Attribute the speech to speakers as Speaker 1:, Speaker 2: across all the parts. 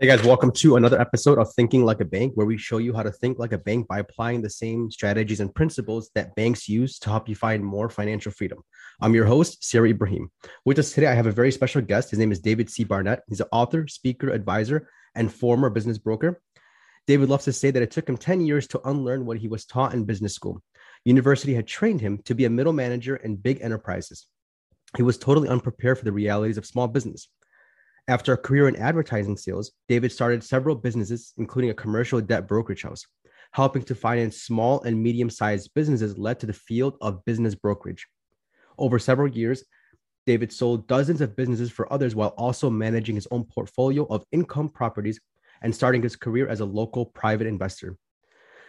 Speaker 1: Hey guys, welcome to another episode of Thinking Like a Bank, where we show you how to think like a bank by applying the same strategies and principles that banks use to help you find more financial freedom. I'm your host, Sarah Ibrahim. With us today, I have a very special guest. His name is David C. Barnett. He's an author, speaker, advisor, and former business broker. David loves to say that it took him 10 years to unlearn what he was taught in business school. University had trained him to be a middle manager in big enterprises. He was totally unprepared for the realities of small business. After a career in advertising sales, David started several businesses, including a commercial debt brokerage house. Helping to finance small and medium sized businesses led to the field of business brokerage. Over several years, David sold dozens of businesses for others while also managing his own portfolio of income properties and starting his career as a local private investor.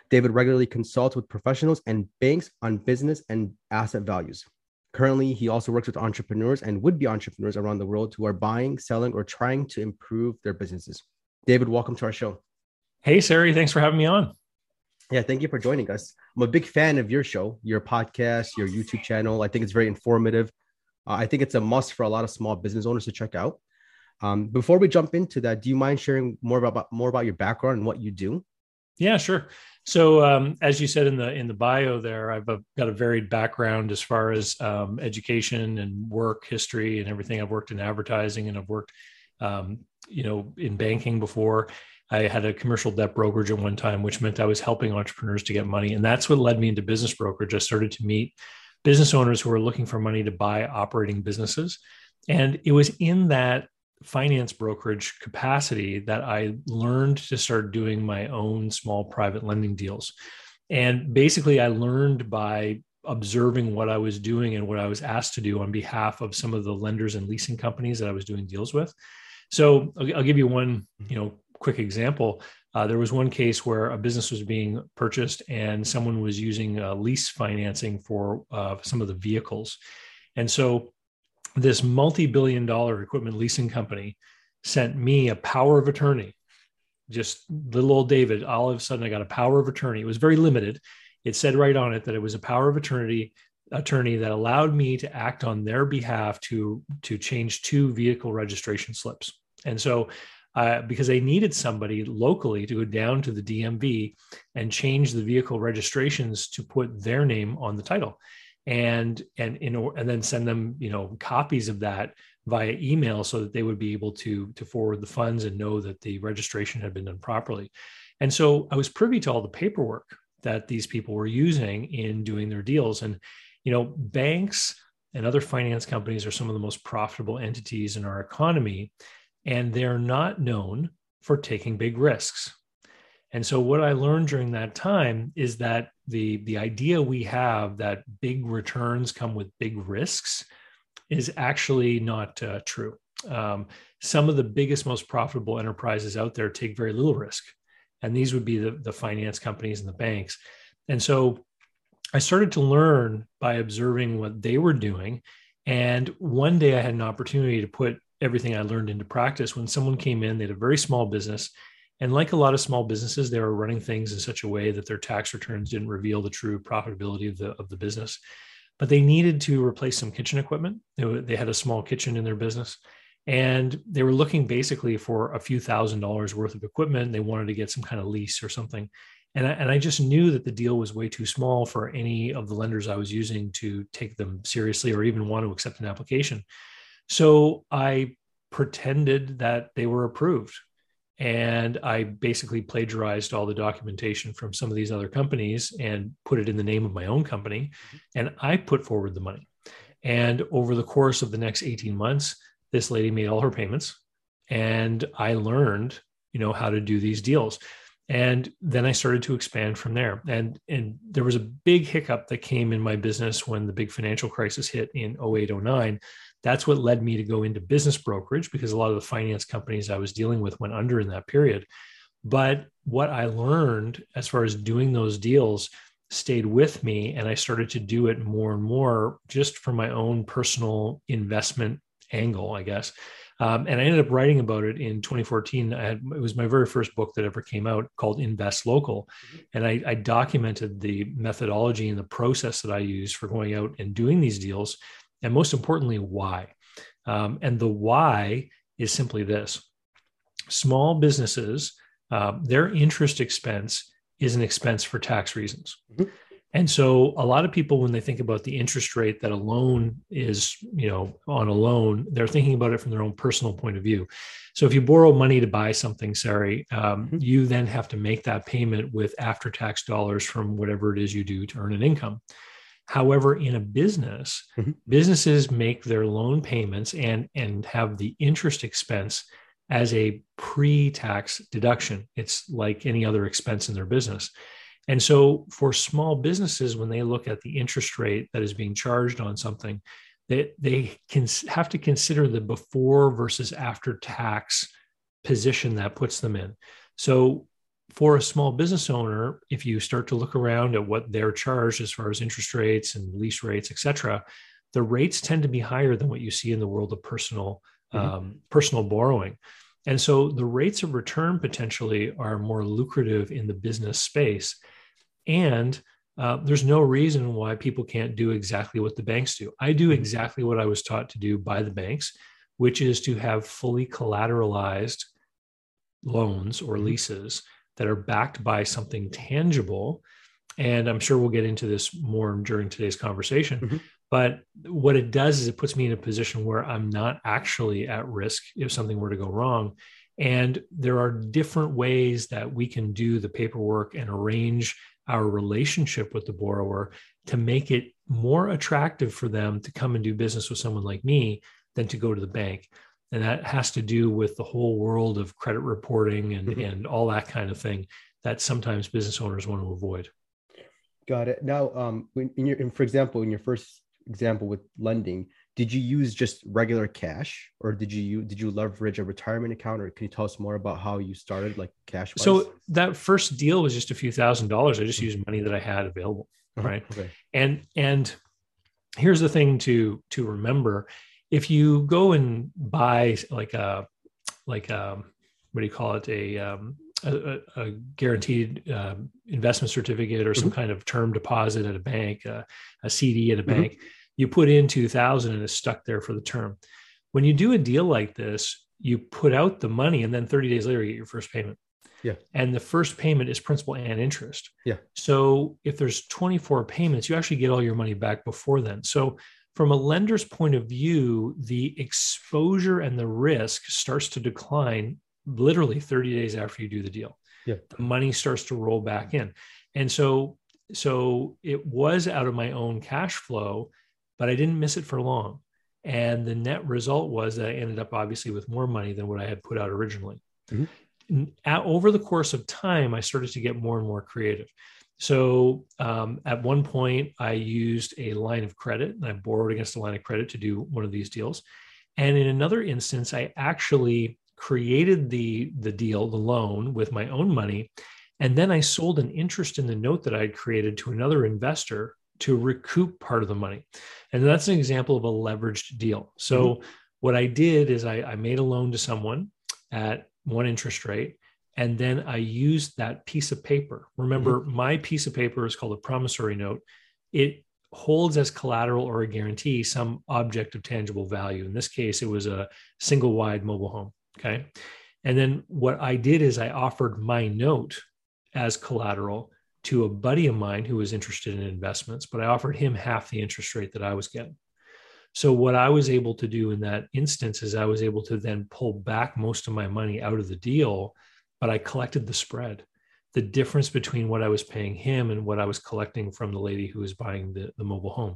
Speaker 1: David regularly consults with professionals and banks on business and asset values. Currently, he also works with entrepreneurs and would be entrepreneurs around the world who are buying, selling, or trying to improve their businesses. David, welcome to our show.
Speaker 2: Hey, Sari, thanks for having me on.
Speaker 1: Yeah, thank you for joining us. I'm a big fan of your show, your podcast, your YouTube channel. I think it's very informative. Uh, I think it's a must for a lot of small business owners to check out. Um, before we jump into that, do you mind sharing more about more about your background and what you do?
Speaker 2: Yeah, sure. So, um, as you said in the in the bio, there, I've got a varied background as far as um, education and work history and everything. I've worked in advertising and I've worked, um, you know, in banking before. I had a commercial debt brokerage at one time, which meant I was helping entrepreneurs to get money, and that's what led me into business brokerage. I started to meet business owners who were looking for money to buy operating businesses, and it was in that finance brokerage capacity that I learned to start doing my own small private lending deals. And basically, I learned by observing what I was doing and what I was asked to do on behalf of some of the lenders and leasing companies that I was doing deals with. So I'll, give you one, you know, quick example. Uh, there was one case where a business was being purchased and someone was using uh, lease financing for uh, some of the vehicles. And so this multi-billion dollar equipment leasing company sent me a power of attorney. Just little old david all of a sudden i got a power of attorney. It was very limited. It said right on it that it was a power of attorney attorney that allowed me to act on their behalf to to change two vehicle registration slips. And so uh, because they needed somebody locally to go down to the dmv and change the vehicle registrations to put their name on the title and and in and then send them you know copies of that via email so that they would be able to to forward the funds and know that the registration had been done properly. And so i was privy to all the paperwork that these people were using in doing their deals. And you know banks and other finance companies are some of the most profitable entities in our economy and they're not known for taking big risks. And so what I learned during that time is that the the idea we have that big returns come with big risks is actually not uh, true. Um, some of the biggest, most profitable enterprises out there take very little risk, and these would be the, the finance companies and the banks. And so I started to learn by observing what they were doing. And one day I had an opportunity to put everything I learned into practice when someone came in, they had a very small business and like a lot of small businesses, they were running things in such a way that their tax returns didn't reveal the true profitability of the, of the business. But they needed to replace some kitchen equipment. They, they had a small kitchen in their business. And they were looking basically for a few thousand dollars worth of equipment. They wanted to get some kind of lease or something. And I, and I just knew that the deal was way too small for any of the lenders I was using to take them seriously or even want to accept an application. So I pretended that they were approved and I basically plagiarized all the documentation from some of these other companies and put it in the name of my own company. Mm-hmm. And I put forward the money. And over the course of the next 18 months, this lady made all her payments. And I learned, you know, how to do these deals. And then I started to expand from there. And, and there was a big hiccup that came in my business when the big financial crisis hit in 08, 09 that's what led me to go into business brokerage because a lot of the finance companies I was dealing with went under in that period. But what I learned as far as doing those deals stayed with me, and I started to do it more and more just from my own personal investment angle, I guess. Um, and I ended up writing about it in 2014. I had, it was my very first book that ever came out called Invest Local. Mm-hmm. And I, I documented the methodology and the process that I use for going out and doing these deals and most importantly, why. Um, and the why is simply this small businesses, uh, their interest expense is an expense for tax reasons. Mm-hmm. And so a lot of people, when they think about the interest rate that a loan is, you know, on a loan, they're thinking about it from their own personal point of view. So if you borrow money to buy something, Sari, um, mm-hmm. you then have to make that payment with after-tax dollars from whatever it is you do to earn an income. However, in a business, mm-hmm. businesses make their loan payments and and have the interest expense as a pre-tax deduction. It's like any other expense in their business. And so for small businesses, when they look at the interest rate that is being charged on something, they, they can have to consider the before versus after tax position that puts them in. So for a small business owner, if you start to look around at what they're charged as far as interest rates and lease rates, et cetera, the rates tend to be higher than what you see in the world of personal mm-hmm. um, personal borrowing. And so the rates of return potentially are more lucrative in the business space. And uh, there's no reason why people can't do exactly what the banks do. I do mm-hmm. exactly what I was taught to do by the banks, which is to have fully collateralized loans or mm-hmm. leases that are backed by something tangible. And I'm sure we'll get into this more during today's conversation. Mm-hmm. But what it does is it puts me in a position where I'm not actually at risk if something were to go wrong. And there are different ways that we can do the paperwork and arrange our relationship with the borrower to make it more attractive for them to come and do business with someone like me than to go to the bank. And that has to do with the whole world of credit reporting and, mm-hmm. and all that kind of thing that sometimes business owners want to avoid.
Speaker 1: Got it. Now, um, in your, in, for example, in your first example with lending, did you use just regular cash, or did you did you leverage a retirement account, or can you tell us more about how you started, like cash?
Speaker 2: So that first deal was just a few thousand dollars. I just mm-hmm. used money that I had available, uh-huh. right? Okay. And and here's the thing to to remember: if you go and buy like a like a what do you call it a um, a, a, guaranteed um, investment certificate or some mm-hmm. kind of term deposit at a bank, uh, a CD at a mm-hmm. bank, you put in 2000 and it's stuck there for the term. When you do a deal like this, you put out the money and then 30 days later, you get your first payment.
Speaker 1: Yeah.
Speaker 2: And the first payment is principal and interest.
Speaker 1: Yeah.
Speaker 2: So if there's 24 payments, you actually get all your money back before then. So from a lender's point of view, the exposure and the risk starts to decline literally 30 days after you do the deal.
Speaker 1: Yeah.
Speaker 2: The money starts to roll back in. And so so it was out of my own cash flow, but I didn't miss it for long. And the net result was that I ended up obviously with more money than what I had put out originally. Mm-hmm. At, over the course of time, I started to get more and more creative. So um, at one point, I used a line of credit and I borrowed against a line of credit to do one of these deals. And in another instance, I actually created the the deal, the loan with my own money, and then I sold an interest in the note that I had created to another investor to recoup part of the money. And that's an example of a leveraged deal. So mm-hmm. what I did is I, I made a loan to someone at one interest rate. And then I used that piece of paper. Remember, mm-hmm. my piece of paper is called a promissory note. It holds as collateral or a guarantee some object of tangible value. In this case, it was a single wide mobile home. Okay. And then what I did is I offered my note as collateral to a buddy of mine who was interested in investments, but I offered him half the interest rate that I was getting. So, what I was able to do in that instance is I was able to then pull back most of my money out of the deal, but I collected the spread, the difference between what I was paying him and what I was collecting from the lady who was buying the, the mobile home.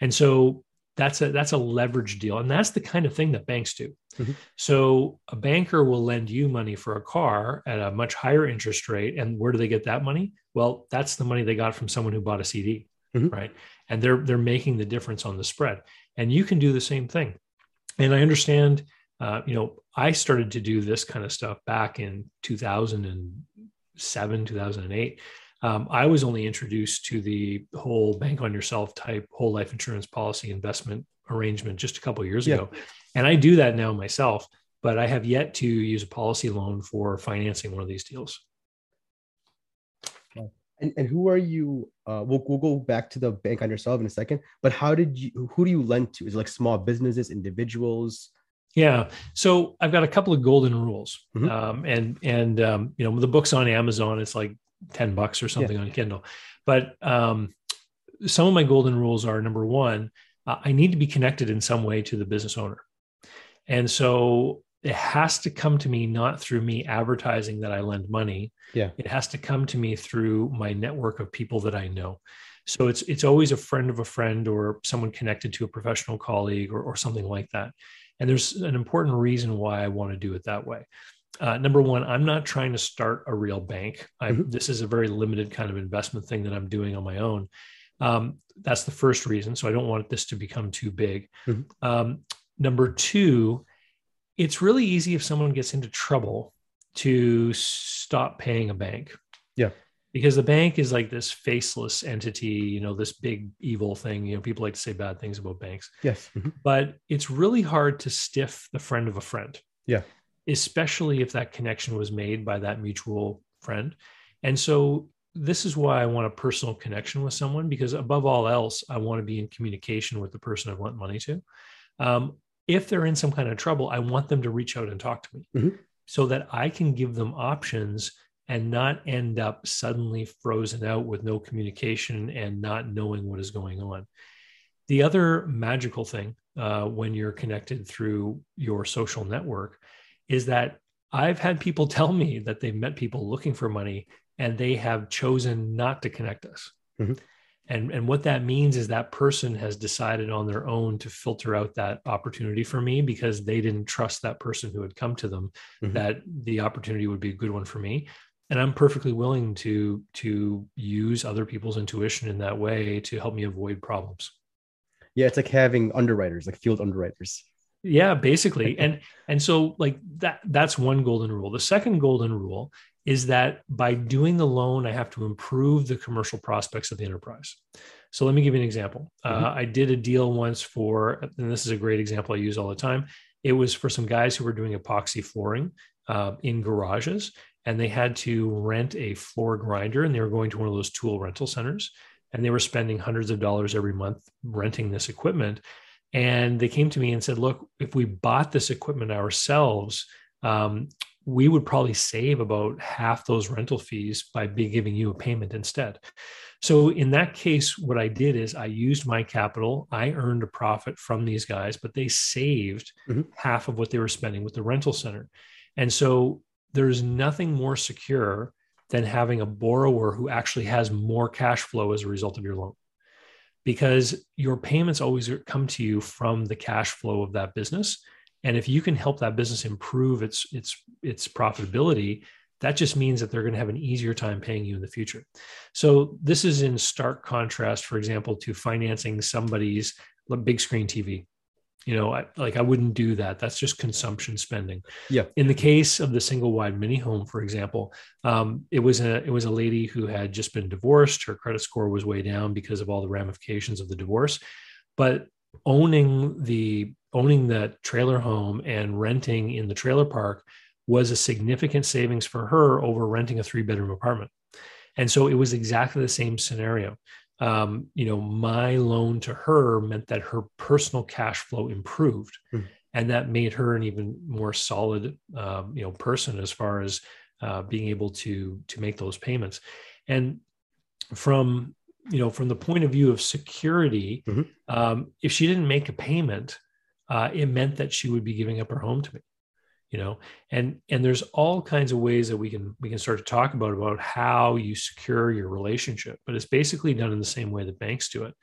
Speaker 2: And so that's a that's a leverage deal. And that's the kind of thing that banks do. Mm-hmm. so a banker will lend you money for a car at a much higher interest rate. And where do they get that money? Well that's the money they got from someone who bought a cd mm-hmm. right? And they're they're making the difference on the spread. And you can do the same thing. And i understand uh, you know i started to do this kind of stuff back in 2007 2008 um, I was only introduced to the whole bank on yourself type whole life insurance policy investment arrangement just a couple years yeah. ago. And I do that now myself, but I have yet to use a policy loan for financing one of these deals.
Speaker 1: And, and who are you? Uh, we'll, we'll go back to the bank on yourself in a second, but how did you, who do you lend to? Is it like small businesses, individuals?
Speaker 2: Yeah. So I've got a couple of golden rules.
Speaker 1: Mhm.
Speaker 2: Um, and and um, you know, the book's on Amazon, it's like 10 bucks or something on Kindle. But um, some of my golden rules are number one, uh, I need to be connected in some way to the business owner. And so it has to come to me not through me advertising that I lend money.
Speaker 1: Yeah.
Speaker 2: It has to come to me through my network of people that I know. So it's it's always a friend of a friend or someone connected to a professional colleague or, or something like that. And there's an important reason why I want to do it that way. Uh, number one, I'm not trying to start a real bank. I,
Speaker 1: Mhm.
Speaker 2: This is a very limited kind of investment thing that I'm doing on my own. Um, that's the first reason. So I don't want this to become too big.
Speaker 1: Mhm.
Speaker 2: Um, number two, it's really easy if someone gets into trouble to stop paying a bank.
Speaker 1: Yeah.
Speaker 2: Because the bank is like this faceless entity, you know, this big evil thing. You know, people like to say bad things about banks
Speaker 1: Yes. Mhm.
Speaker 2: but it's really hard to stiff the friend of a friend.
Speaker 1: Yeah.
Speaker 2: Especially if that connection was made by that mutual friend. And so this is why I want a personal connection with someone because above all else, I want to be in communication with the person I want money to. Um, if they're in some kind of trouble, I want them to reach out and talk to me
Speaker 1: Mhm.
Speaker 2: so that I can give them options and not end up suddenly frozen out with no communication and not knowing what is going on. The other magical thing uh, when you're connected through your social network is that I've had people tell me that they've met people looking for money and they have chosen not to connect us.
Speaker 1: Mhm.
Speaker 2: And, and what that means is that person has decided on their own to filter out that opportunity for me because they didn't trust that person who had come to them
Speaker 1: Mhm.
Speaker 2: that the opportunity would be a good one for me and i'm perfectly willing to to use other people's intuition in that way to help me avoid problems.
Speaker 1: Yeah, it's like having underwriters, like field underwriters.
Speaker 2: yeah basically. And and so like that that's one golden rule. The second golden rule is that by doing the loan i have to improve the commercial prospects of the enterprise. So let me give you an example. Uh, i did a deal once for and this is a great example i use all the time. It was for some guys who were doing epoxy flooring uh, in garages and they had to rent a floor grinder and they were going to one of those tool rental centers and they were spending hundreds of dollars every month renting this equipment. And they came to me and said look if we bought this equipment ourselves um, we would probably save about half those rental fees by be giving you a payment instead. So in that case what i did is i used my capital i earned a profit from these guys but they saved
Speaker 1: Mhm.
Speaker 2: half of what they were spending with the rental center. And so there's nothing more secure than having a borrower who actually has more cash flow as a result of your loan. Because your payments always come to you from the cash flow of that business. And if you can help that business improve its its its profitability that just means that they're going to have an easier time paying you in the future. So this is in stark contrast for example to financing somebody's big screen tv you know I, like i wouldn't do that. That's just consumption spending.
Speaker 1: Yeah.
Speaker 2: in the case of the single wide mini home for example um, it was a it was a lady who had just been divorced. Her credit score was way down because of all the ramifications of the divorce. But owning the owning that trailer home and renting in the trailer park was a significant savings for her over renting a three bedroom apartment. And so it was exactly the same scenario um, you know my loan to her meant that her personal cash flow improved
Speaker 1: Hmm.
Speaker 2: and that made her an even more solid um, you know person as far as uh, being able to to make those payments and from you know from the point of view of security
Speaker 1: Mhm.
Speaker 2: um, if she didn't make a payment uh, it meant that she would be giving up her home to me you know and and there's all kinds of ways that we can we can start to talk about about how you secure your relationship but it's basically done in the same way that banks do it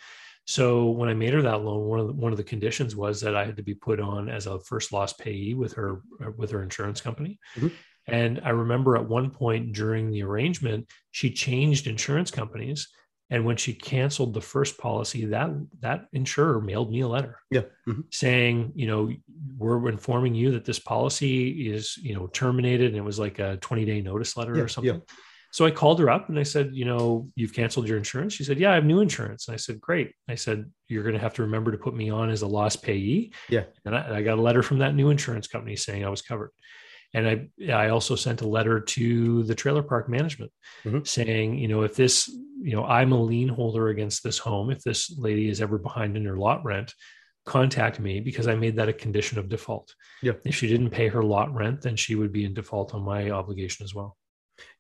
Speaker 2: so when i made her that loan one of the, one of the conditions was that i had to be put on as a first loss payee with her with her insurance company
Speaker 1: Mhm.
Speaker 2: and i remember at one point during the arrangement she changed insurance companies and when she canceled the first policy that that insurer mailed me a letter
Speaker 1: Yeah. Mhm.
Speaker 2: saying, you know, we're informing you that this policy is, you know, terminated. And it was like a 20 day notice letter
Speaker 1: Yeah,
Speaker 2: or something. So I called her up and I said, you know, you've canceled your insurance. She said, yeah, I have new insurance. And I said, great. I said, you're going to have to remember to put me on as a loss payee.
Speaker 1: Yeah.
Speaker 2: And I, and I got a letter from that new insurance company saying I was covered. And I, I also sent a letter to the trailer park management
Speaker 1: Mhm.
Speaker 2: saying, you know, if this, you know, I'm a lien holder against this home. If this lady is ever behind in her lot rent, contact me because I made that a condition of default.
Speaker 1: Yeah.
Speaker 2: If she didn't pay her lot rent, then she would be in default on my obligation as well.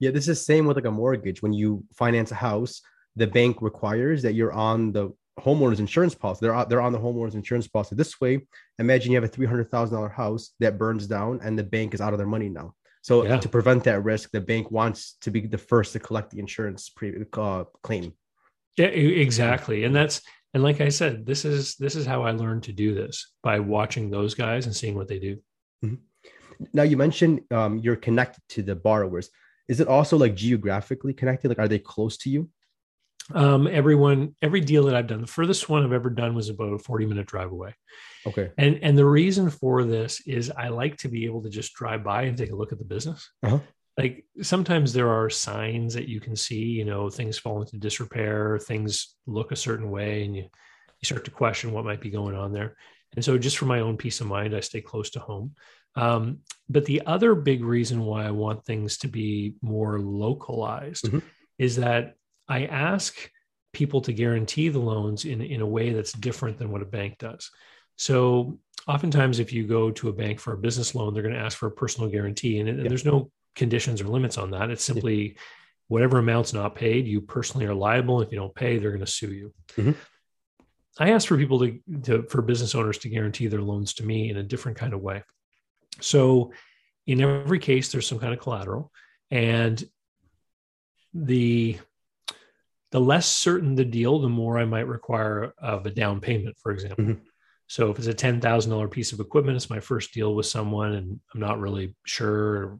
Speaker 1: Yeah, this is same with like a mortgage. When you finance a house, the bank requires that you're on the homeowners insurance policy. They're on, they're on the homeowners insurance policy. This way, imagine you have a three hundred thousand dollar house that burns down, and the bank is out of their money now. So yeah. to prevent that risk, the bank wants to be the first to collect the insurance pre- uh, claim.
Speaker 2: Yeah, exactly, and that's and like I said, this is this is how I learned to do this by watching those guys and seeing what they do.
Speaker 1: Mm-hmm. Now you mentioned um, you're connected to the borrowers. Is it also like geographically connected? Like, are they close to you?
Speaker 2: Um, everyone, every deal that I've done, the furthest one I've ever done was about a 40 minute drive away.
Speaker 1: Okay.
Speaker 2: And and the reason for this is I like to be able to just drive by and take a look at the business.
Speaker 1: Uh-huh.
Speaker 2: Like sometimes there are signs that you can see, you know, things fall into disrepair, things look a certain way, and you you start to question what might be going on there. And so, just for my own peace of mind, I stay close to home. Um, but the other big reason why I want things to be more localized mm-hmm. is that I ask people to guarantee the loans in, in a way that's different than what a bank does. So oftentimes if you go to a bank for a business loan, they're going to ask for a personal guarantee and, and yeah. there's no conditions or limits on that. It's simply yeah. whatever amount's not paid, you personally are liable. If you don't pay, they're going to sue you. Mm-hmm. I ask for people to, to, for business owners to guarantee their loans to me in a different kind of way. So in every case, there's some kind of collateral and the the less certain the deal, the more I might require of a down payment, for example. Mm-hmm. So if it's a ten thousand dollar piece of equipment, it's my first deal with someone, and I'm not really sure.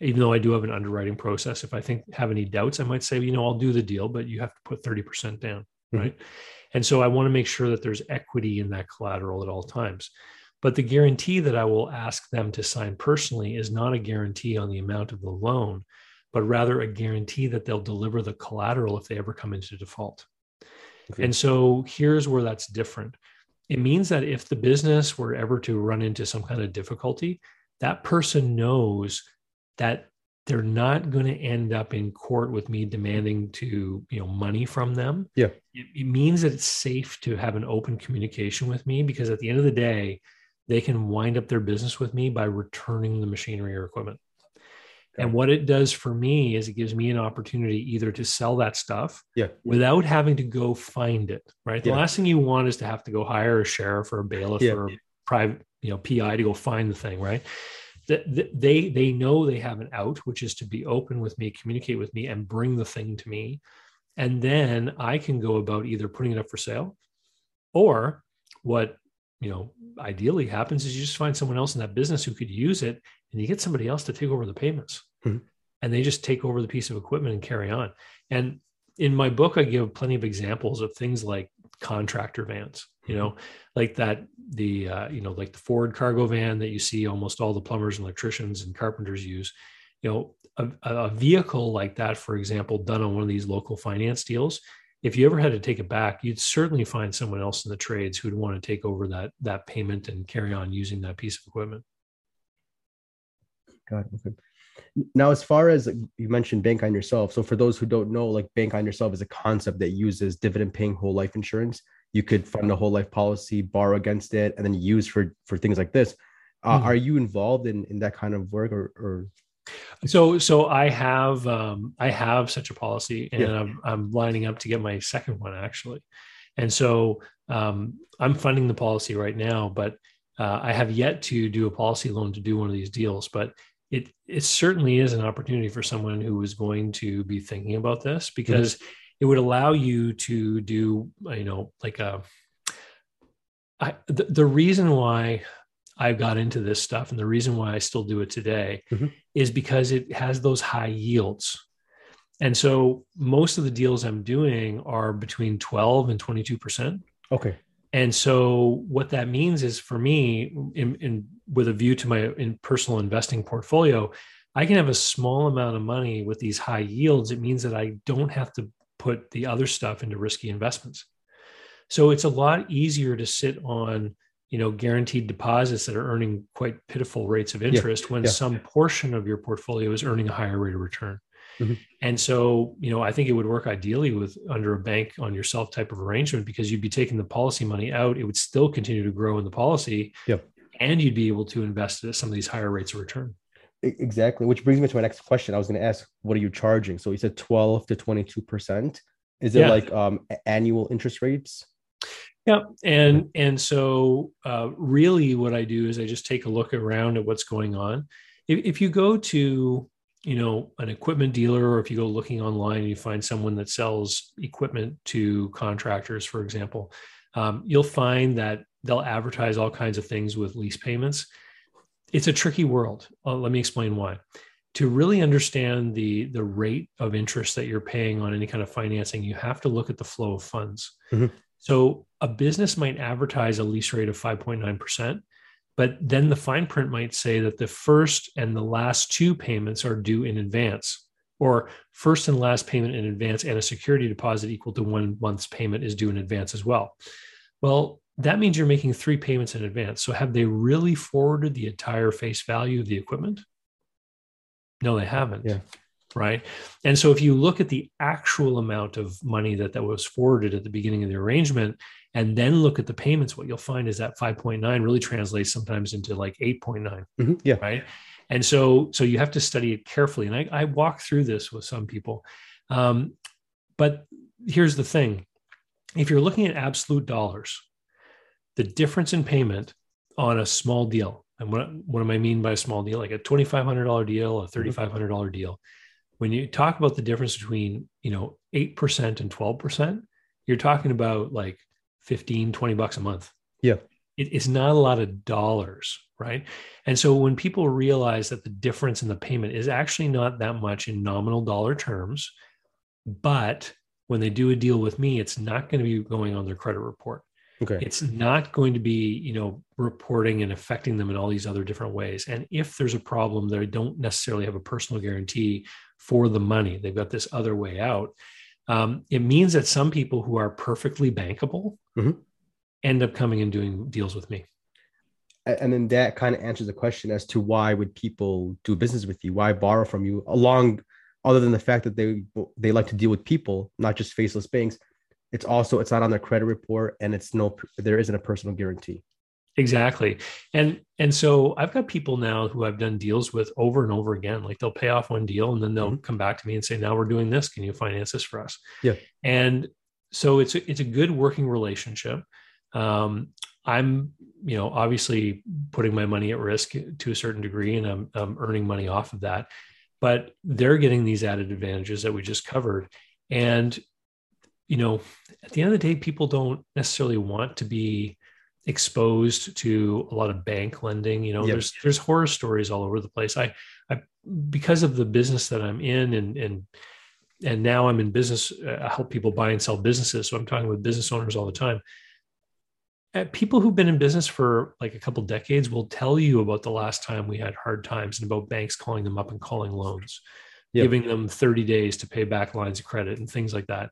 Speaker 2: Even though I do have an underwriting process, if I think have any doubts, I might say, you know, I'll do the deal, but you have to put thirty percent down, mm-hmm. right? And so I want to make sure that there's equity in that collateral at all times. But the guarantee that I will ask them to sign personally is not a guarantee on the amount of the loan, but rather a guarantee that they'll deliver the collateral if they ever come into default. Okay. And so here's where that's different. It means that if the business were ever to run into some kind of difficulty, that person knows that they're not going to end up in court with me demanding to you know money from them
Speaker 1: yeah
Speaker 2: it, it, means that it's safe to have an open communication with me because at the end of the day they can wind up their business with me by returning the machinery or equipment and what it does for me is it gives me an opportunity either to sell that stuff
Speaker 1: yeah.
Speaker 2: without having to go find it. Right. The yeah. last thing you want is to have to go hire a sheriff or a bailiff yeah. or a private, you know, PI to go find the thing. Right. The, they they know they have an out, which is to be open with me, communicate with me, and bring the thing to me. And then I can go about either putting it up for sale or what you know ideally happens is you just find someone else in that business who could use it and you get somebody else to take over the payments mm-hmm. and they just take over the piece of equipment and carry on and in my book i give plenty of examples of things like contractor vans you know like that the uh, you know like the ford cargo van that you see almost all the plumbers and electricians and carpenters use you know a, a vehicle like that for example done on one of these local finance deals if you ever had to take it back, you'd certainly find someone else in the trades who'd want to take over that that payment and carry on using that piece of equipment.
Speaker 1: It. Okay. Now, as far as you mentioned bank on yourself, so for those who don't know, like bank on yourself is a concept that uses dividend paying whole life insurance. You could fund a whole life policy, borrow against it, and then use for for things like this. Uh, mm-hmm. Are you involved in in that kind of work, or, or
Speaker 2: so, so I have, um, I have such a policy, and yeah. I'm, I'm lining up to get my second one actually. And so, um, I'm funding the policy right now, but uh, I have yet to do a policy loan to do one of these deals. But it, it certainly is an opportunity for someone who is going to be thinking about this because mm-hmm. it would allow you to do, you know, like a. I, the, the reason why I got into this stuff and the reason why I still do it today mm-hmm. is because it has those high yields. And so most of the deals I'm doing are between 12 and 22%.
Speaker 1: Okay.
Speaker 2: And so what that means is for me, in, in with a view to my in personal investing portfolio, I can have a small amount of money with these high yields. It means that I don't have to put the other stuff into risky investments. So it's a lot easier to sit on you know guaranteed deposits that are earning quite pitiful rates of interest yeah, when yeah. some portion of your portfolio is earning a higher rate of return Mm-hmm. And so, you know, I think it would work ideally with under a bank on yourself type of arrangement because you'd be taking the policy money out. It would still continue to grow in the policy.
Speaker 1: Yep.
Speaker 2: And you'd be able to invest at some of these higher rates of return.
Speaker 1: Exactly. Which brings me to my next question. I was going to ask, what are you charging? So you said 12 to 22%. Is it yeah. like um, annual interest rates?
Speaker 2: Yeah, and and so uh, really, what I do is I just take a look around at what's going on. If, if you go to you know an equipment dealer, or if you go looking online and you find someone that sells equipment to contractors, for example, um, you'll find that they'll advertise all kinds of things with lease payments. It's a tricky world. Uh, let me explain why to really understand the the rate of interest that you're paying on any kind of financing you have to look at the flow of funds mm-hmm. so a business might advertise a lease rate of 5.9% but then the fine print might say that the first and the last two payments are due in advance or first and last payment in advance and a security deposit equal to one month's payment is due in advance as well well that means you're making three payments in advance so have they really forwarded the entire face value of the equipment no, they haven't.
Speaker 1: Yeah.
Speaker 2: Right. And so if you look at the actual amount of money that, that was forwarded at the beginning of the arrangement, and then look at the payments, what you'll find is that 5.9 really translates sometimes into like 8.9.
Speaker 1: Mm-hmm. Yeah.
Speaker 2: Right. And so, so you have to study it carefully. And I, I walk through this with some people. Um, but here's the thing if you're looking at absolute dollars, the difference in payment on a small deal, and what, what do I mean by a small deal? Like a $2,500 deal, a $3,500 mm-hmm. deal. When you talk about the difference between, you know, 8% and 12%, you're talking about like 15, 20 bucks a month.
Speaker 1: Yeah.
Speaker 2: It, it's not a lot of dollars, right? And so when people realize that the difference in the payment is actually not that much in nominal dollar terms, but when they do a deal with me, it's not going to be going on their credit report.
Speaker 1: Okay.
Speaker 2: It's not going to be, you know, reporting and affecting them in all these other different ways. And if there's a problem, they don't necessarily have a personal guarantee for the money. They've got this other way out. Um, it means that some people who are perfectly bankable mm-hmm. end up coming and doing deals with me.
Speaker 1: And then that kind of answers the question as to why would people do business with you? Why borrow from you? Along, other than the fact that they they like to deal with people, not just faceless banks it's also it's not on their credit report and it's no there isn't a personal guarantee.
Speaker 2: Exactly. And and so i've got people now who i've done deals with over and over again. Like they'll pay off one deal and then they'll mm-hmm. come back to me and say now we're doing this. Can you finance this for us?
Speaker 1: Yeah.
Speaker 2: And so it's a, it's a good working relationship. Um, i'm you know obviously putting my money at risk to a certain degree and i'm, I'm earning money off of that but they're getting these added advantages that we just covered. And you know, at the end of the day, people don't necessarily want to be exposed to a lot of bank lending. You know, yep. there's there's horror stories all over the place. I, I because of the business that I'm in, and and and now I'm in business. Uh, I help people buy and sell businesses, so I'm talking with business owners all the time. Uh, people who've been in business for like a couple decades will tell you about the last time we had hard times and about banks calling them up and calling loans, yep. giving them 30 days to pay back lines of credit and things like that.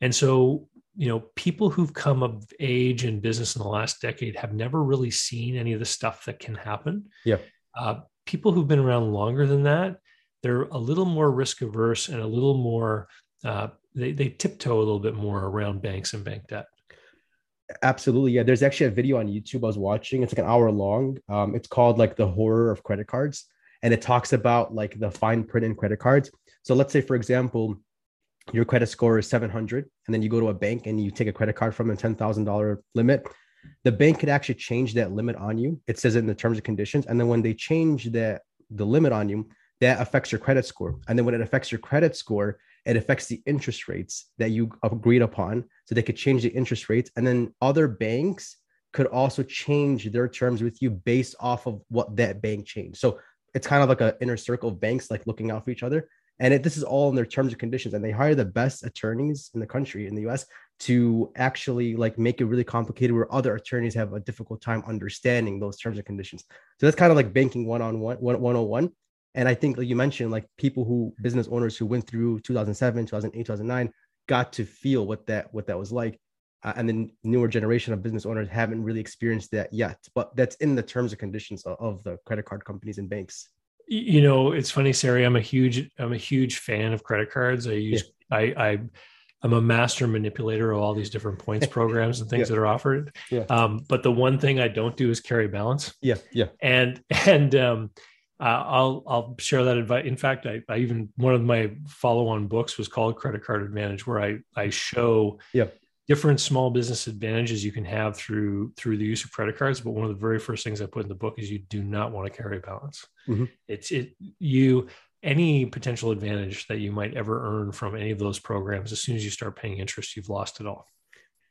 Speaker 2: And so, you know, people who've come of age in business in the last decade have never really seen any of the stuff that can happen.
Speaker 1: Yeah.
Speaker 2: Uh, people who've been around longer than that, they're a little more risk averse and a little more, uh, they, they tiptoe a little bit more around banks and bank debt.
Speaker 1: Absolutely. Yeah. There's actually a video on YouTube I was watching. It's like an hour long. Um, it's called like the horror of credit cards. And it talks about like the fine print in credit cards. So let's say, for example, your credit score is 700 and then you go to a bank and you take a credit card from a $10,000 limit, the bank could actually change that limit on you. It says it in the terms and conditions. And then when they change that the limit on you, that affects your credit score. And then when it affects your credit score, it affects the interest rates that you agreed upon. So they could change the interest rates. And then other banks could also change their terms with you based off of what that bank changed. So it's kind of like an inner circle of banks like looking out for each other and it, this is all in their terms and conditions and they hire the best attorneys in the country in the us to actually like make it really complicated where other attorneys have a difficult time understanding those terms and conditions. So that's kind of like banking one-on-one 101 and i think like you mentioned like people who business owners who went through 2007 2008 2009 got to feel what that what that was like. Uh, and the newer generation of business owners haven't really experienced that yet but that's in the terms and conditions of, of the credit card companies and banks
Speaker 2: You know, it's funny, Sari. I'm a huge, I'm a huge fan of credit cards. I use, yeah. I, I, I'm a master manipulator of all these different points programs and things yeah. that are offered. Yeah. Um, but the one thing I don't do is carry balance.
Speaker 1: Yeah. Yeah.
Speaker 2: And and um, uh, I'll I'll share that advice. In fact, I, I even one of my follow-on books was called Credit Card Advantage, where I I show
Speaker 1: yeah
Speaker 2: different small business advantages you can have through through the use of credit cards but one of the very first things i put in the book is you do not want to carry a balance mm-hmm. it's it you any potential advantage that you might ever earn from any of those programs as soon as you start paying interest you've lost it all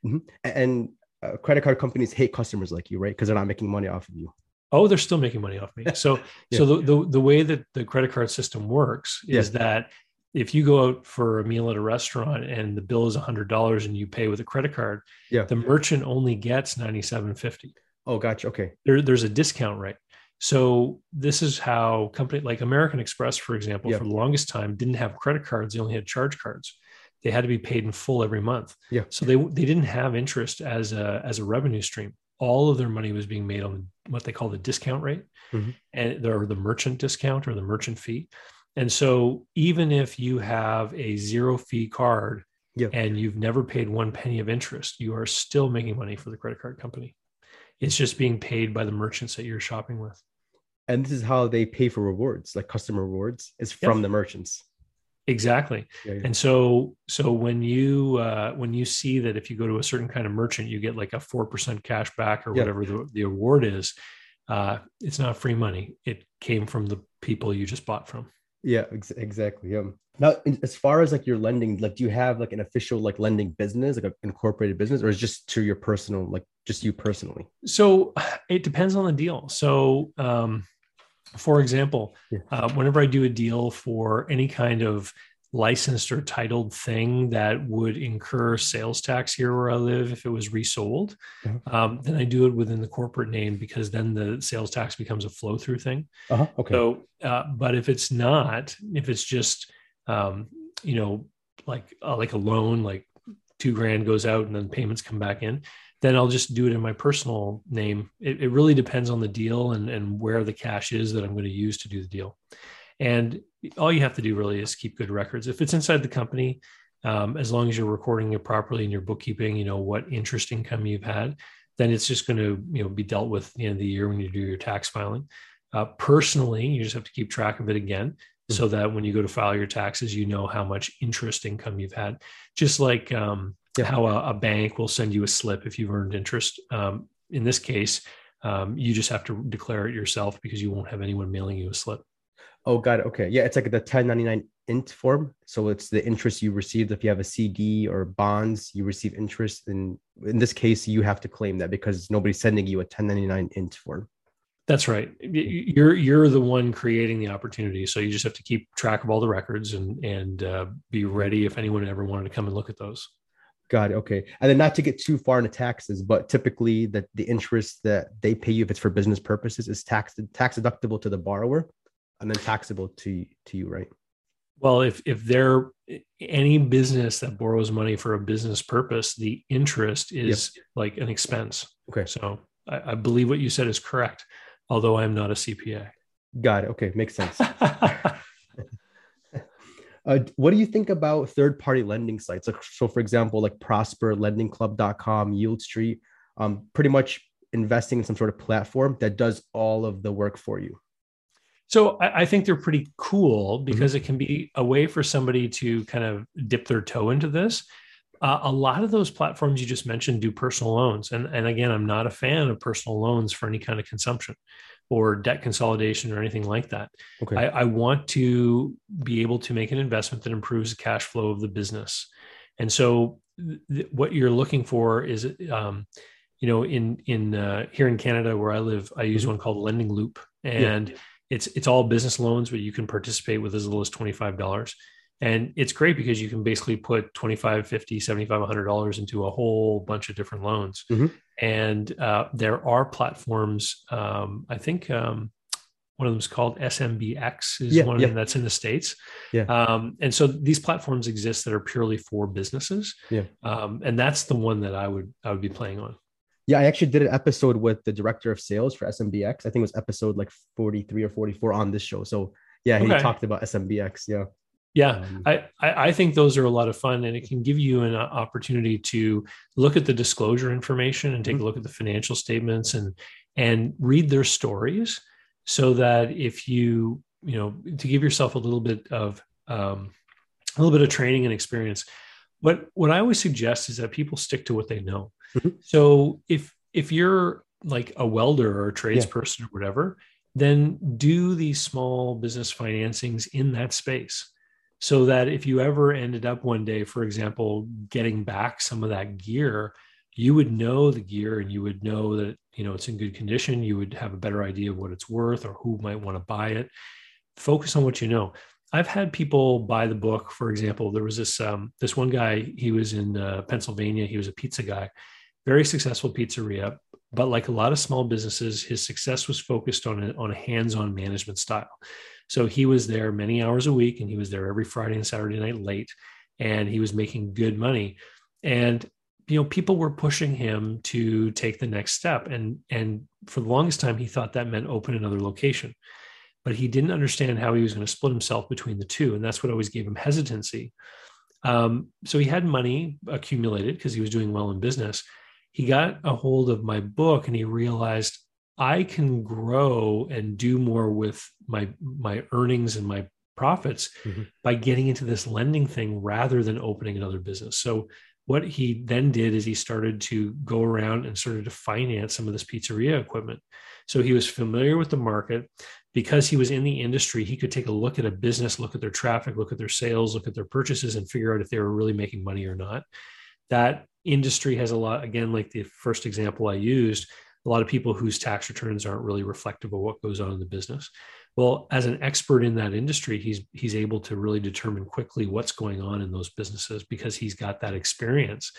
Speaker 1: mm-hmm. and uh, credit card companies hate customers like you right because they're not making money off of you
Speaker 2: oh they're still making money off me so yeah. so the, the, the way that the credit card system works is yeah. that if you go out for a meal at a restaurant and the bill is $100 and you pay with a credit card,
Speaker 1: yeah.
Speaker 2: the merchant only gets 97.50.
Speaker 1: Oh, gotcha. Okay.
Speaker 2: There, there's a discount rate. So this is how company like American Express, for example,
Speaker 1: yeah.
Speaker 2: for the longest time didn't have credit cards. They only had charge cards. They had to be paid in full every month.
Speaker 1: Yeah.
Speaker 2: So they they didn't have interest as a as a revenue stream. All of their money was being made on what they call the discount rate,
Speaker 1: mm-hmm.
Speaker 2: and or the merchant discount or the merchant fee. And so even if you have a zero fee card
Speaker 1: yep.
Speaker 2: and you've never paid one penny of interest, you are still making money for the credit card company. It's just being paid by the merchants that you're shopping with.
Speaker 1: And this is how they pay for rewards, like customer rewards, is from yep. the merchants.
Speaker 2: Exactly.
Speaker 1: Yeah, yeah.
Speaker 2: And so so when you uh, when you see that if you go to a certain kind of merchant, you get like a four percent cash back or whatever the, the award is, uh, it's not free money. It came from the people you just bought from.
Speaker 1: Yeah, ex- exactly. Yeah. Now, as far as like your lending, like, do you have like an official like lending business, like an incorporated business, or is just to your personal, like, just you personally?
Speaker 2: So it depends on the deal. So, um, for example,
Speaker 1: yeah.
Speaker 2: uh, whenever I do a deal for any kind of licensed or titled thing that would incur sales tax here where I live if it was resold,
Speaker 1: uh-huh.
Speaker 2: um, then I do it within the corporate name because then the sales tax becomes a flow through thing.
Speaker 1: Uh-huh. Okay.
Speaker 2: So, uh, but if it's not, if it's just, um, you know, like uh, like a loan, like two grand goes out and then payments come back in, then I'll just do it in my personal name. It, it really depends on the deal and and where the cash is that I'm going to use to do the deal. And all you have to do really is keep good records. If it's inside the company, um, as long as you're recording it properly in your bookkeeping, you know what interest income you've had, then it's just going to you know be dealt with at the end of the year when you do your tax filing. Uh, personally, you just have to keep track of it again, mm-hmm. so that when you go to file your taxes, you know how much interest income you've had. Just like um,
Speaker 1: yeah.
Speaker 2: how a, a, bank will send you a slip if you've earned interest. Um, in this case, um, you just have to declare it yourself because you won't have anyone mailing you a slip.
Speaker 1: Oh, got it. Okay. Yeah, it's like the 1099 int form. So it's the interest you received if you have a CD or bonds, you receive interest. And in this case, you have to claim that because nobody's sending you a 1099 int form.
Speaker 2: That's right. You're you're the one creating the opportunity, so you just have to keep track of all the records and and uh, be ready if anyone ever wanted to come and look at those.
Speaker 1: Got it. Okay. And then not to get too far into taxes, but typically that the interest that they pay you if it's for business purposes is tax tax deductible to the borrower and then taxable to to you, right?
Speaker 2: Well, if if they're any business that borrows money for a business purpose, the interest is yep. like an expense.
Speaker 1: Okay.
Speaker 2: So I, I, believe what you said is correct, although I'm not a CPA.
Speaker 1: Got it. Okay, makes sense. uh, what do you think about third-party lending sites? Like, so, for example, like Prosper, LendingClub.com, Yieldstreet, um, pretty much investing in some sort of platform that does all of the work for you.
Speaker 2: So I, I think they're pretty cool mm-hmm. because
Speaker 1: mm-hmm.
Speaker 2: it can be a way for somebody to kind of dip their toe into this. Uh, a lot of those platforms you just mentioned do personal loans, and and again, I'm not a fan of personal loans for any kind of consumption or debt consolidation or anything like that.
Speaker 1: Okay.
Speaker 2: I, I want to be able to make an investment that improves the cash flow of the business, and so th- what you're looking for is, um, you know, in in uh, here in Canada where I live, I use mm-hmm. one called Lending Loop, and yeah it's it's all business loans, but you can participate with as little as $25. And it's great because you can basically put 25, 50, 75, $100 into a whole bunch of different loans.
Speaker 1: Mm-hmm.
Speaker 2: And uh, there are platforms, um, I think um, one of them is called SMBX is
Speaker 1: yeah,
Speaker 2: one of
Speaker 1: yeah.
Speaker 2: Them that's in the States.
Speaker 1: Yeah.
Speaker 2: Um, and so these platforms exist that are purely for businesses.
Speaker 1: Yeah.
Speaker 2: Um, and that's the one that I would, I would be playing on.
Speaker 1: Yeah, I actually did an episode with the director of sales for SMBX. I think it was episode like 43 or 44 on this show. So yeah, he okay. talked about SMBX. Yeah.
Speaker 2: Yeah, um, I, I think those are a lot of fun, and it can give you an opportunity to look at the disclosure information and take mm-hmm. a look at the financial statements and and read their stories, so that if you you know to give yourself a little bit of um, a little bit of training and experience. What what I always suggest is that people stick to what they know. Mm-hmm. So if if you're like a welder or a tradesperson yeah. or whatever, then do these small business financings in that space so that if you ever ended up one day, for example, getting back some of that gear, you would know the gear and you would know that you know it's in good condition. You would have a better idea of what it's worth or who might want to buy it. Focus on what you know. I've had people buy the book. For example, there was this um, this one guy. He was in uh, Pennsylvania. He was a pizza guy, very successful pizzeria. But like a lot of small businesses, his success was focused on a, on a hands-on management style. So he was there many hours a week, and he was there every Friday and Saturday night late, and he was making good money. And you know, people were pushing him to take the next step, and and for the longest time, he thought that meant open another location but he didn't understand how he was going to split himself between the two. And that's what always gave him hesitancy. Um, so he had money accumulated because he was doing well in business. He got a hold of my book and he realized I can grow and do more with my my earnings and my profits mm-hmm. by getting into this lending thing rather than opening another business. So what he then did is he started to go around and started to finance some of this pizzeria equipment. So he was familiar with the market because he was in the industry. He could take a look at a business, look at their traffic, look at their sales, look at their purchases, and figure out if they were really making money or not. That industry has a lot, again, like the first example I used, a lot of people whose tax returns aren't really reflective of what goes on in the business. Well, as an expert in that industry, he's he's able to really determine quickly what's going on in those businesses because he's got that experience.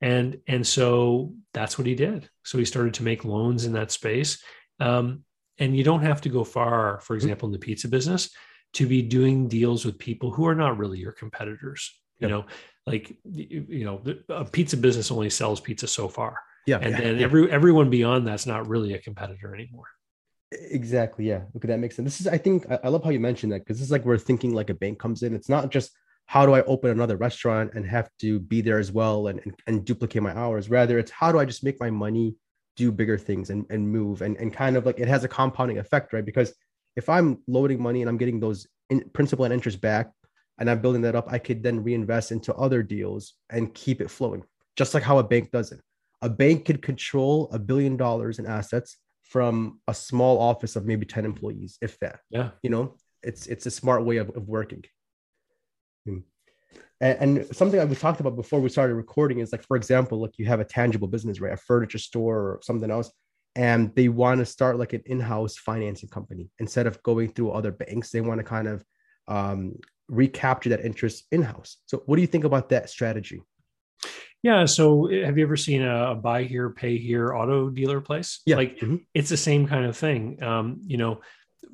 Speaker 2: And and so that's what he did. So he started to make loans in that space. Um, and you don't have to go far, for mm-hmm. example, in the pizza business to be doing deals with people who are not really your competitors. You know, like you know, a pizza business only sells pizza so far.
Speaker 1: Yeah.
Speaker 2: And
Speaker 1: yeah,
Speaker 2: then
Speaker 1: yeah.
Speaker 2: every everyone beyond that's not really a competitor anymore.
Speaker 1: Exactly. Yeah. Okay, that makes sense. This is, I think, I, love how you mentioned that because this is like where thinking like a bank comes in. It's not just how do I open another restaurant and have to be there as well and, and, and duplicate my hours. Rather, it's how do I just make my money do bigger things and, and move and, and kind of like it has a compounding effect, right? Because if I'm loading money and I'm getting those in, principal and interest back and I'm building that up, I could then reinvest into other deals and keep it flowing, just like how a bank does it. A bank could control a billion dollars in assets from a small office of maybe 10 employees, if that.
Speaker 2: Yeah.
Speaker 1: You know, it's it's a smart way of, of working. Hmm. And, and something that we talked about before we started recording is like, for example, like you have a tangible business, right? A furniture store or something else, and they want to start like an in-house financing company instead of going through other banks. They want to kind of um, recapture that interest in-house. So, what do you think about that strategy?
Speaker 2: Yeah. So eh, have you ever seen a, buy here, pay here auto dealer place?
Speaker 1: Yeah.
Speaker 2: Like mm-hmm. it's the same kind of thing. Um, you know,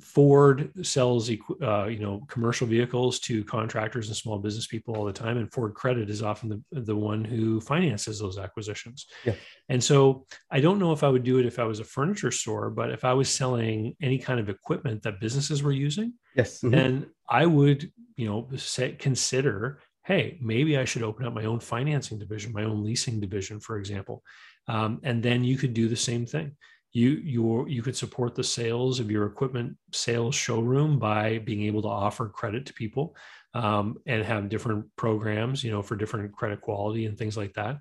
Speaker 2: Ford sells, uh, you know, commercial vehicles to contractors and small business people all the time, and Ford Credit is often the, the one who finances those acquisitions.
Speaker 1: Yeah.
Speaker 2: And so, I don't know if I would do it if I was a furniture store, but if I was selling any kind of equipment that businesses were using,
Speaker 1: yes,
Speaker 2: mm-hmm. then I would, you know, say, consider hey, maybe I should open up my own financing division, my own leasing division, for example. Um, and then you could do the same thing. You you you could support the sales of your equipment sales showroom by being able to offer credit to people um, and have different programs, you know, for different credit quality and things like that.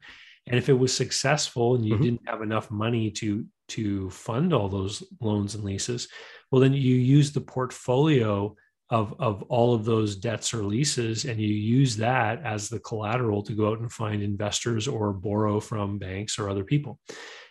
Speaker 2: And if it was successful and you mm-hmm. didn't have enough money to to fund all those loans and leases, well, then you use the portfolio of of all of those debts or leases and you use that as the collateral to go out and find investors or borrow from banks or other people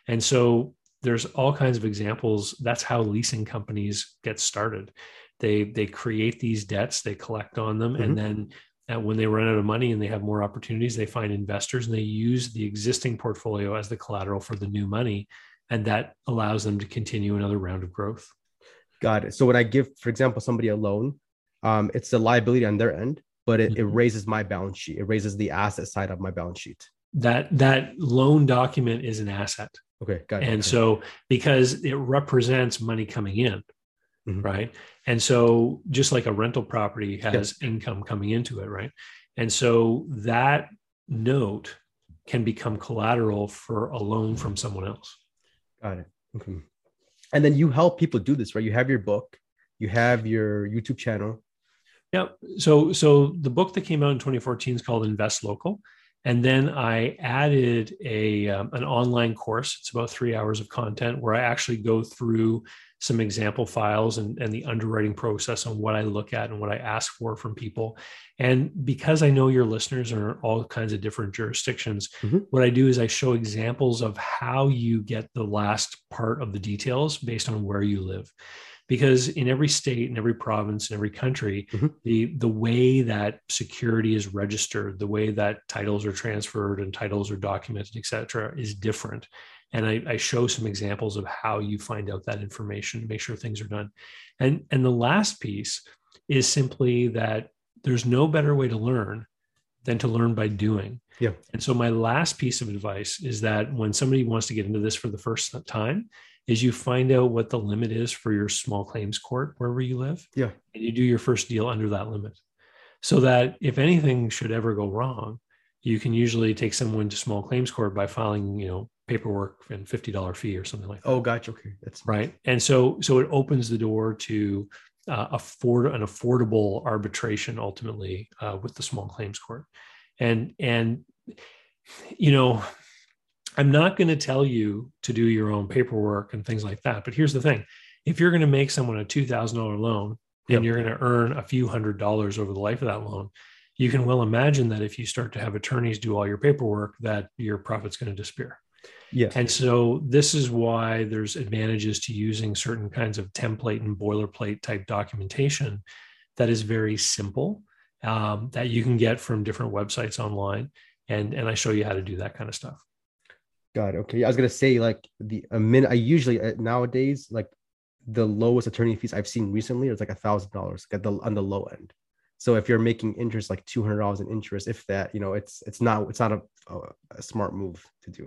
Speaker 2: and so there's all kinds of examples that's how leasing companies get started they they create these debts they collect on them mm-hmm. and then and when they run out of money and they have more opportunities they find investors and they use the existing portfolio as the collateral for the new money and that allows them to continue another round of growth
Speaker 1: got it so when i give for example somebody a loan um, it's a liability on their end, but it, mm-hmm. it raises my balance sheet. It raises the asset side of my balance sheet.
Speaker 2: That that loan document is an asset.
Speaker 1: Okay, got it.
Speaker 2: And
Speaker 1: okay.
Speaker 2: so because it represents money coming in,
Speaker 1: Mhm.
Speaker 2: right? And so just like a rental property has income coming into it, right? And so that note can become collateral for a loan from someone else.
Speaker 1: got it. Okay. And then you help people do this, right? You have your book, you have your YouTube channel.
Speaker 2: Yeah. So so the book that came out in 2014 is called Invest Local. And then I added a um, an online course. It's about three hours of content where I actually go through some example files and, and the underwriting process on what I look at and what I ask for from people. And because I know your listeners are in all kinds of different jurisdictions,
Speaker 1: Mhm.
Speaker 2: what I do is I show examples of how you get the last part of the details based on where you live. Because in every state, in every province, in every country,
Speaker 1: Mhm.
Speaker 2: the the way that security is registered, the way that titles are transferred and titles are documented, et cetera, is different. And I, I show some examples of how you find out that information to make sure things are done. And and the last piece is simply that there's no better way to learn than to learn by doing.
Speaker 1: Yeah.
Speaker 2: And so my last piece of advice is that when somebody wants to get into this for the first time, is you find out what the limit is for your small claims court wherever you live.
Speaker 1: Yeah.
Speaker 2: And you do your first deal under that limit. So that if anything should ever go wrong, you can usually take someone to small claims court by filing, you know, paperwork and $50 fee or something like that
Speaker 1: Oh, gotcha. Okay. That's
Speaker 2: right and so so it opens the door to uh, afford an affordable arbitration ultimately uh, with the small claims court and and you know i'm not going to tell you to do your own paperwork and things like that but here's the thing if you're going to make someone a $2000 loan
Speaker 1: Yep.
Speaker 2: and you're going to earn a few hundred dollars over the life of that loan you can well imagine that if you start to have attorneys do all your paperwork that your profit's going to disappear
Speaker 1: yeah.
Speaker 2: and so this is why there's advantages to using certain kinds of template and boilerplate type documentation that is very simple um, that you can get from different websites online. And, and I show you how to do that kind of stuff.
Speaker 1: Got it. Okay. I was gonna say like the a minute. I usually uh, nowadays like the lowest attorney fees I've seen recently is like a thousand dollars at the on the low end. So if you're making interest like two hundred dollars in interest, if that, you know, it's it's not it's not a, a, a smart move to do.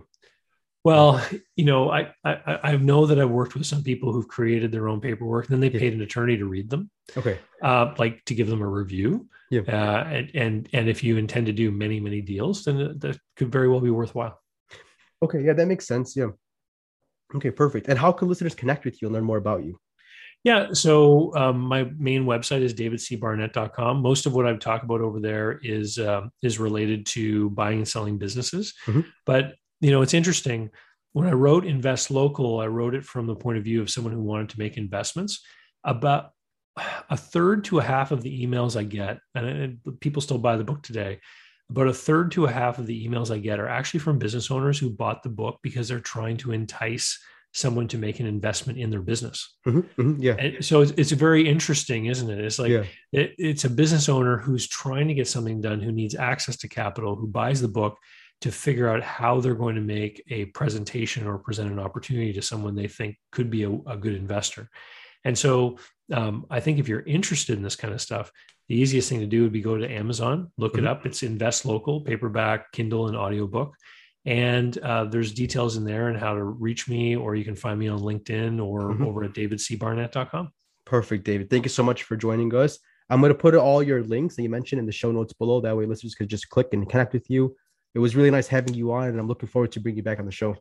Speaker 2: Well, you know, I, I I know that I've worked with some people who've created their own paperwork, and then they
Speaker 1: Yeah.
Speaker 2: paid an attorney to read them,
Speaker 1: Okay.
Speaker 2: uh, like to give them a review.
Speaker 1: Yeah.
Speaker 2: Uh, and and and if you intend to do many many deals, then that could very well be worthwhile.
Speaker 1: Okay. Yeah, that makes sense. Yeah. Okay. Perfect. And how can listeners connect with you and learn more about you?
Speaker 2: Yeah. So um, my main website is davidcbarnett.com. Most of what I've talked about over there is um, is related to buying and selling businesses.
Speaker 1: Mhm.
Speaker 2: But you know, it's interesting. When I wrote Invest Local, I wrote it from the point of view of someone who wanted to make investments. About a third to a half of the emails I get, and people still buy the book today. About a third to a half of the emails I get are actually from business owners who bought the book because they're trying to entice someone to make an investment in their business.
Speaker 1: Mhm, mhm, Yeah.
Speaker 2: And so it's, it's very interesting, isn't it? It's like
Speaker 1: yeah.
Speaker 2: it, it's a business owner who's trying to get something done, who needs access to capital, who buys the book to figure out how they're going to make a presentation or present an opportunity to someone they think could be a, a good investor. And so um, I think if you're interested in this kind of stuff, the easiest thing to do would be go to Amazon, look it
Speaker 1: Mhm.
Speaker 2: up. It's Invest Local, paperback, Kindle, and audiobook. And uh, there's details in there and how to reach me, or you can find me on LinkedIn or
Speaker 1: Mhm.
Speaker 2: over at davidcbarnett.com.
Speaker 1: Perfect, David. Thank you so much for joining us. I'm going to put all your links that you mentioned in the show notes below. That way, listeners could just click and connect with you. It was really nice having you on, and I'm looking forward to bringing you back on the show.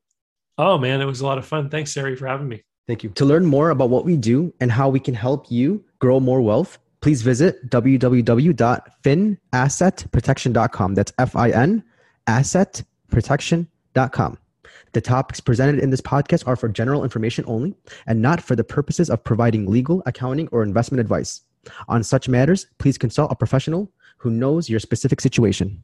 Speaker 2: Oh man, it was a lot of fun. Thanks, Sari, for having me.
Speaker 1: Thank you. To learn more about what we do and how we can help you grow more wealth, please visit www.finassetprotection.com. That's F I N assetprotection.com. The topics presented in this podcast are for general information only and not for the purposes of providing legal, accounting, or investment advice. On such matters, please consult a professional who knows your specific situation.